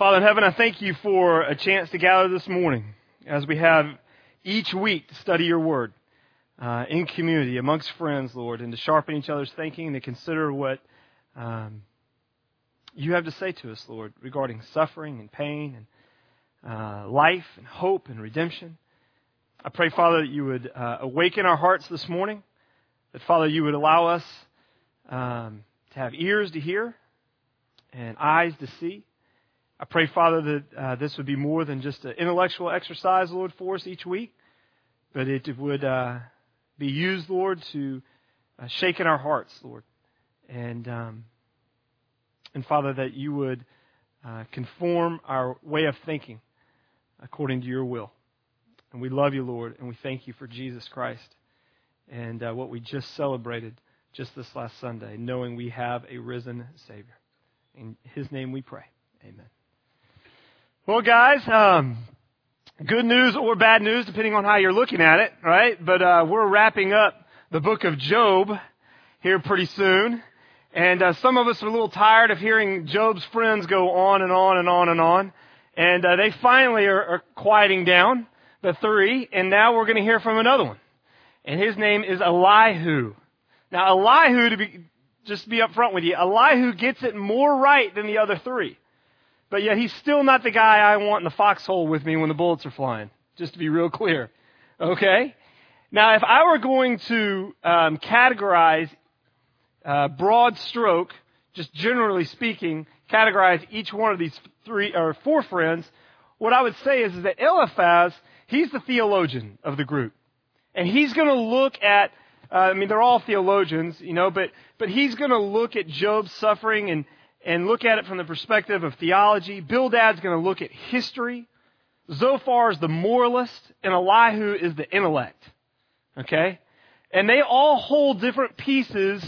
Father in heaven, I thank you for a chance to gather this morning as we have each week to study your word uh, in community, amongst friends, Lord, and to sharpen each other's thinking and to consider what um, you have to say to us, Lord, regarding suffering and pain and uh, life and hope and redemption. I pray, Father, that you would uh, awaken our hearts this morning, that, Father, you would allow us um, to have ears to hear and eyes to see I pray, Father, that uh, this would be more than just an intellectual exercise, Lord, for us each week, but it would uh, be used, Lord, to uh, shake in our hearts, Lord. And, um, and Father, that you would uh, conform our way of thinking according to your will. And we love you, Lord, and we thank you for Jesus Christ and uh, what we just celebrated just this last Sunday, knowing we have a risen Savior. In his name we pray. Amen. Well, guys, um, good news or bad news, depending on how you're looking at it, right? But uh, we're wrapping up the book of Job here pretty soon. And uh, some of us are a little tired of hearing Job's friends go on and on and on and on. And uh, they finally are, are quieting down, the three, and now we're going to hear from another one. And his name is Elihu. Now, Elihu, to be, just to be upfront with you, Elihu gets it more right than the other three. But yet he's still not the guy I want in the foxhole with me when the bullets are flying. Just to be real clear. Okay? Now, if I were going to um, categorize uh, broad stroke, just generally speaking, categorize each one of these three or four friends, what I would say is, is that Eliphaz, he's the theologian of the group. And he's going to look at, uh, I mean, they're all theologians, you know, but, but he's going to look at Job's suffering and, and look at it from the perspective of theology. Bildad's going to look at history. Zophar is the moralist, and Elihu is the intellect. Okay? And they all hold different pieces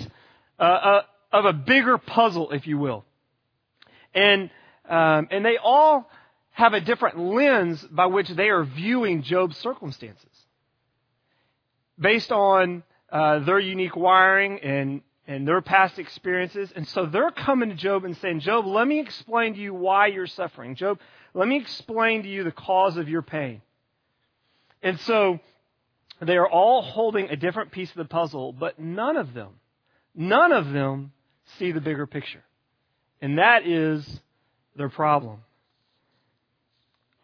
uh, uh, of a bigger puzzle, if you will. And, um, and they all have a different lens by which they are viewing Job's circumstances. Based on uh, their unique wiring and, and their past experiences. And so they're coming to Job and saying, Job, let me explain to you why you're suffering. Job, let me explain to you the cause of your pain. And so they are all holding a different piece of the puzzle, but none of them, none of them see the bigger picture. And that is their problem.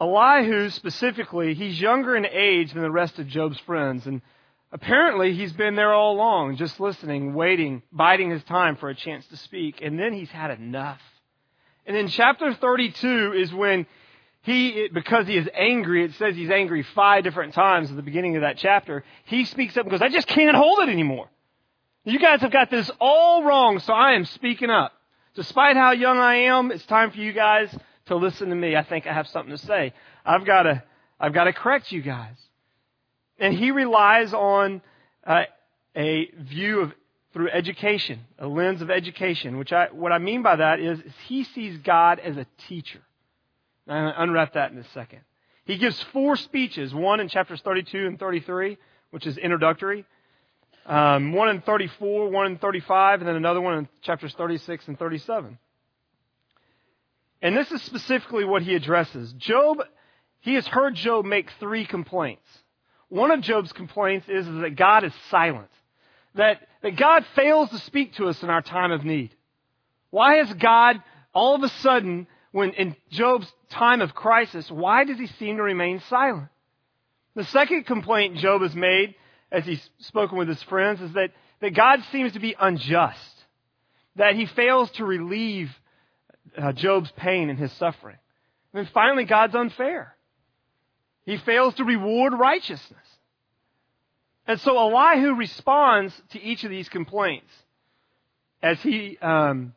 Elihu specifically, he's younger in age than the rest of Job's friends. And Apparently, he's been there all along, just listening, waiting, biding his time for a chance to speak, and then he's had enough. And in chapter 32 is when he, because he is angry, it says he's angry five different times at the beginning of that chapter, he speaks up and goes, I just can't hold it anymore. You guys have got this all wrong, so I am speaking up. Despite how young I am, it's time for you guys to listen to me. I think I have something to say. I've got to, I've got to correct you guys. And he relies on uh, a view of through education, a lens of education, which I, what I mean by that is, is he sees God as a teacher. I'm going to unwrap that in a second. He gives four speeches, one in chapters 32 and 33, which is introductory, um, one in 34, one in 35, and then another one in chapters 36 and 37. And this is specifically what he addresses. Job, he has heard Job make three complaints. One of Job's complaints is, that God is silent, that, that God fails to speak to us in our time of need. Why has God all of a sudden, when in Job's time of crisis, why does he seem to remain silent? The second complaint Job has made, as he's spoken with his friends, is that, that God seems to be unjust, that he fails to relieve uh, Job's pain and his suffering. And then finally, God's unfair. He fails to reward righteousness. And so Elihu responds to each of these complaints as he um,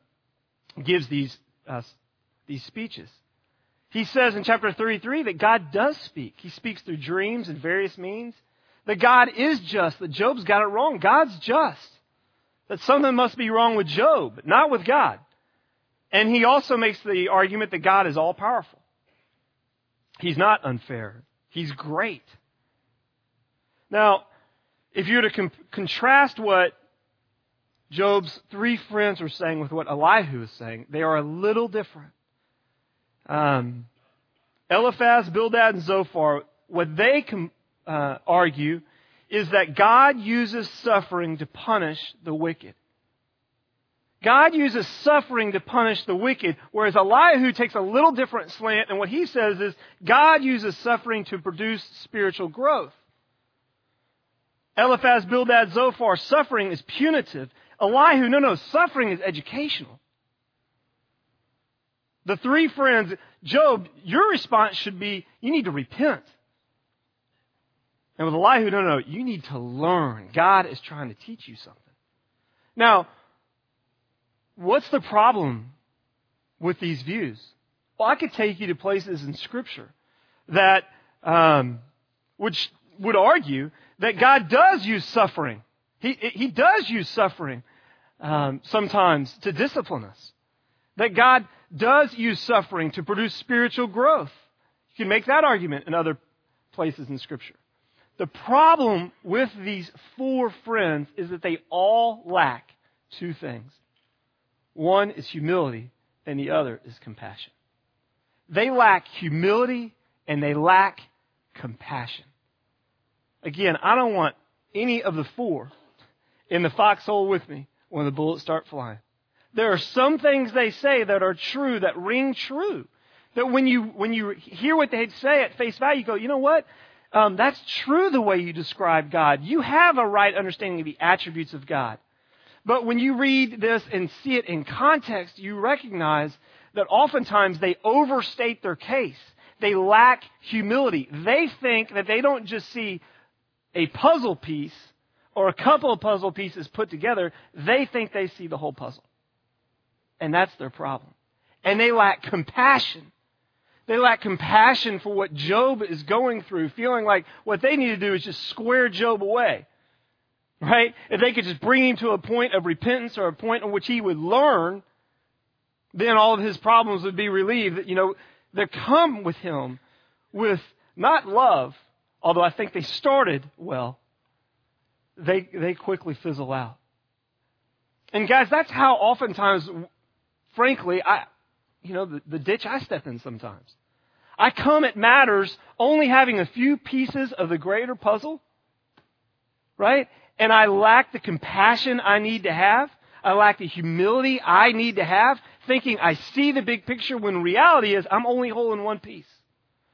gives these, uh, these speeches. He says in chapter 33 that God does speak. He speaks through dreams and various means. That God is just, that Job's got it wrong. God's just. That something must be wrong with Job, not with God. And he also makes the argument that God is all powerful. He's not unfair. He's great. Now, if you were to com- contrast what Job's three friends are saying with what Elihu is saying, they are a little different. Um, Eliphaz, Bildad, and Zophar, what they com- uh, argue is that God uses suffering to punish the wicked. God uses suffering to punish the wicked, whereas Elihu takes a little different slant, and what he says is God uses suffering to produce spiritual growth. Eliphaz, Bildad, Zophar, suffering is punitive. Elihu, no, no, suffering is educational. The three friends, Job, your response should be, you need to repent. And with Elihu, no, no, you need to learn. God is trying to teach you something. Now, what's the problem with these views? Well, I could take you to places in Scripture that, um, which would argue that God does use suffering. He, he does use suffering um, sometimes to discipline us. That God does use suffering to produce spiritual growth. You can make that argument in other places in Scripture. The problem with these four friends is that they all lack two things. One is humility, and the other is compassion. They lack humility and they lack compassion. Again, I don't want any of the four in the foxhole with me when the bullets start flying. There are some things they say that are true, that ring true. That when you, when you hear what they say at face value, you go, you know what? Um, that's true the way you describe God. You have a right understanding of the attributes of God. But when you read this and see it in context, you recognize that oftentimes they overstate their case. They lack humility. They think that they don't just see a puzzle piece or a couple of puzzle pieces put together, they think they see the whole puzzle. And that's their problem. And they lack compassion. They lack compassion for what Job is going through, feeling like what they need to do is just square Job away. Right? If they could just bring him to a point of repentance or a point in which he would learn, then all of his problems would be relieved. You know, they come with him with not love, although I think they started well, they, they quickly fizzle out. And guys, that's how oftentimes, frankly, I, you know, the, the ditch I step in sometimes. I come at matters only having a few pieces of the greater puzzle, right? And I lack the compassion I need to have. I lack the humility I need to have, thinking I see the big picture when reality is I'm only holding one piece.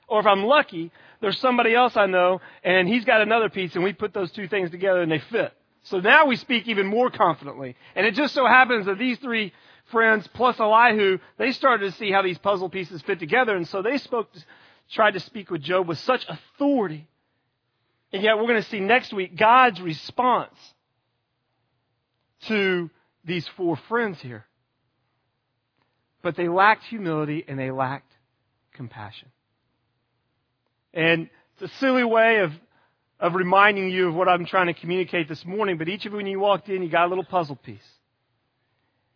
Or if I'm lucky, there's somebody else I know and he's got another piece and we put those two things together and they fit. So now we speak even more confidently. And it just so happens that these three friends plus Elihu, they started to see how these puzzle pieces fit together and so they spoke, tried to speak with Job with such authority. And yet we're going to see next week God's response to these four friends here. But they lacked humility and they lacked compassion. And it's a silly way of, of reminding you of what I'm trying to communicate this morning, but each of you, when you walked in, you got a little puzzle piece.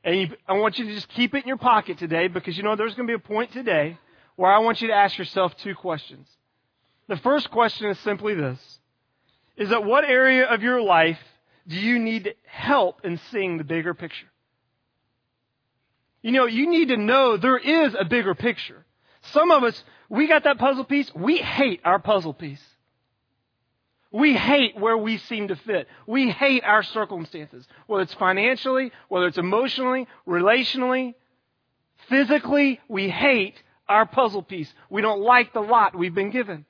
And you, I want you to just keep it in your pocket today because you know there's going to be a point today where I want you to ask yourself two questions. The first question is simply this is that what area of your life do you need help in seeing the bigger picture? You know, you need to know there is a bigger picture. Some of us, we got that puzzle piece. We hate our puzzle piece. We hate where we seem to fit. We hate our circumstances, whether it's financially, whether it's emotionally, relationally, physically. We hate our puzzle piece. We don't like the lot we've been given.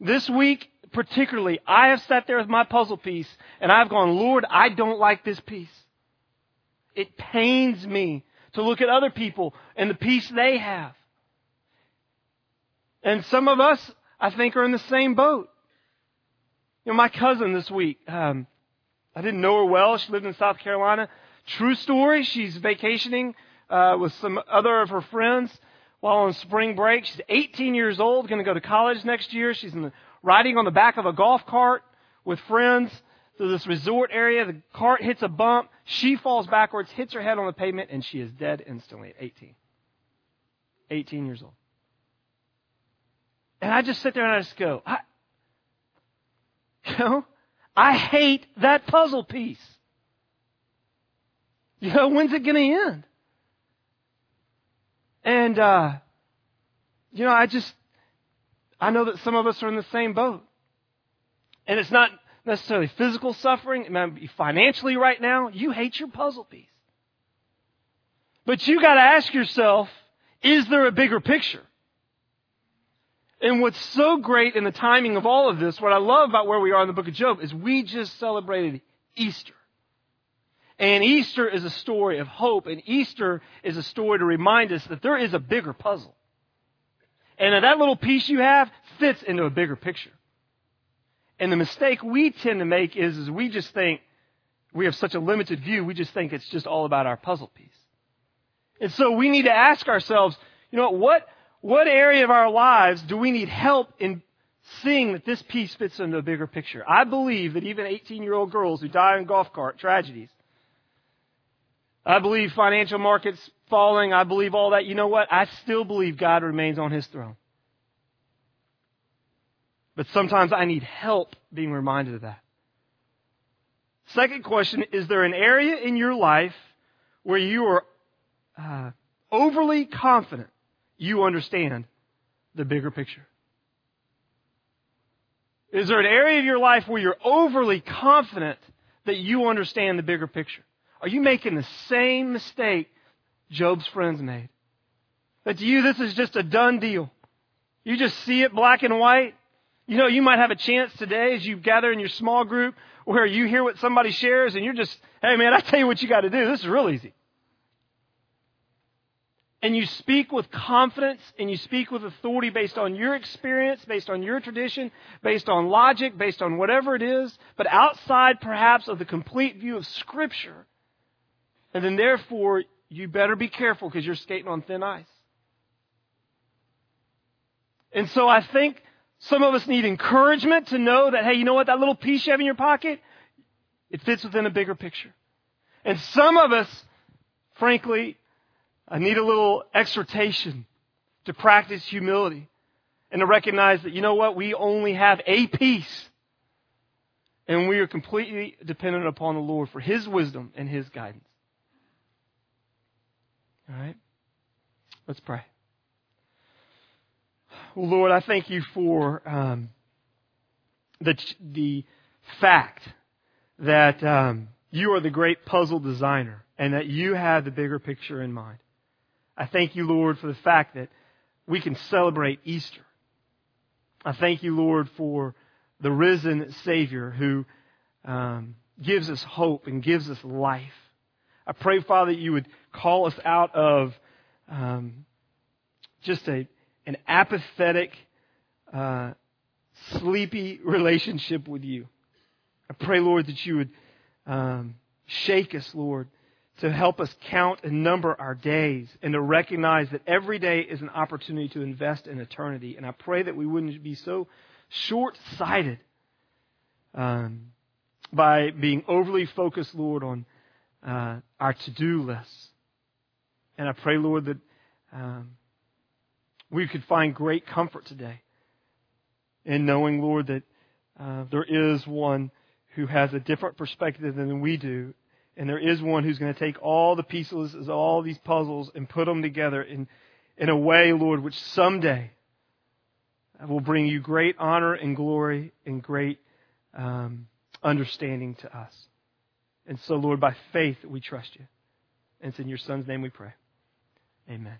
This week, particularly, I have sat there with my puzzle piece and I've gone, Lord, I don't like this piece. It pains me to look at other people and the peace they have. And some of us, I think, are in the same boat. You know, my cousin this week, um, I didn't know her well. She lived in South Carolina. True story. She's vacationing uh, with some other of her friends while on spring break. She's 18 years old, going to go to college next year. She's in the, riding on the back of a golf cart with friends to this resort area. The cart hits a bump. She falls backwards, hits her head on the pavement, and she is dead instantly at 18. 18 years old. And I just sit there and I just go, I, you know, I hate that puzzle piece. You know, when's it going to end? And, uh, you know, I just, I know that some of us are in the same boat. And it's not necessarily physical suffering, it might be financially right now. You hate your puzzle piece. But you gotta ask yourself, is there a bigger picture? And what's so great in the timing of all of this, what I love about where we are in the book of Job, is we just celebrated Easter. And Easter is a story of hope, and Easter is a story to remind us that there is a bigger puzzle. And that, little piece you have fits into a bigger picture. And the mistake we tend to make is, is we just think we have such a limited view, we just think it's just all about our puzzle piece. And so we need to ask ourselves, you know, what, what area of our lives do we need help in seeing that this piece fits into a bigger picture? I believe that even 18 year old girls who die in golf cart tragedies, I believe financial markets falling, I believe all that. You know what? I still believe God remains on his throne. But sometimes I need help being reminded of that. Second question Is there an area in your life where you are uh, overly confident you understand the bigger picture? Is there an area of your life where you're overly confident that you understand the bigger picture? Are you making the same mistake Job's friends made? That to you, this is just a done deal. You just see it black and white. You know, you might have a chance today as you gather in your small group where you hear what somebody shares and you're just, hey man, I tell you what you got to do. This is real easy. And you speak with confidence and you speak with authority based on your experience, based on your tradition, based on logic, based on whatever it is, but outside perhaps of the complete view of Scripture. And then therefore, you better be careful because you're skating on thin ice. And so I think some of us need encouragement to know that, hey, you know what? That little piece you have in your pocket, it fits within a bigger picture. And some of us, frankly, I need a little exhortation to practice humility and to recognize that, you know what? We only have a piece. And we are completely dependent upon the Lord for His wisdom and His guidance. All right? Let's pray. Lord, I thank you for um, the, the fact that um, you are the great puzzle designer and that you have the bigger picture in mind. I thank you, Lord, for the fact that we can celebrate Easter. I thank you, Lord, for the risen Savior who um, gives us hope and gives us life. I pray, Father, that you would call us out of um, just a an apathetic, uh, sleepy relationship with you. I pray, Lord, that you would um, shake us, Lord, to help us count and number our days and to recognize that every day is an opportunity to invest in eternity. And I pray that we wouldn't be so short sighted um, by being overly focused, Lord, on uh, our to do lists. And I pray, Lord, that um, we could find great comfort today in knowing, Lord, that uh, there is one who has a different perspective than we do. And there is one who's going to take all the pieces, all these puzzles, and put them together in, in a way, Lord, which someday will bring you great honor and glory and great um, understanding to us. And so, Lord, by faith, we trust you. And it's in your Son's name we pray. Amen.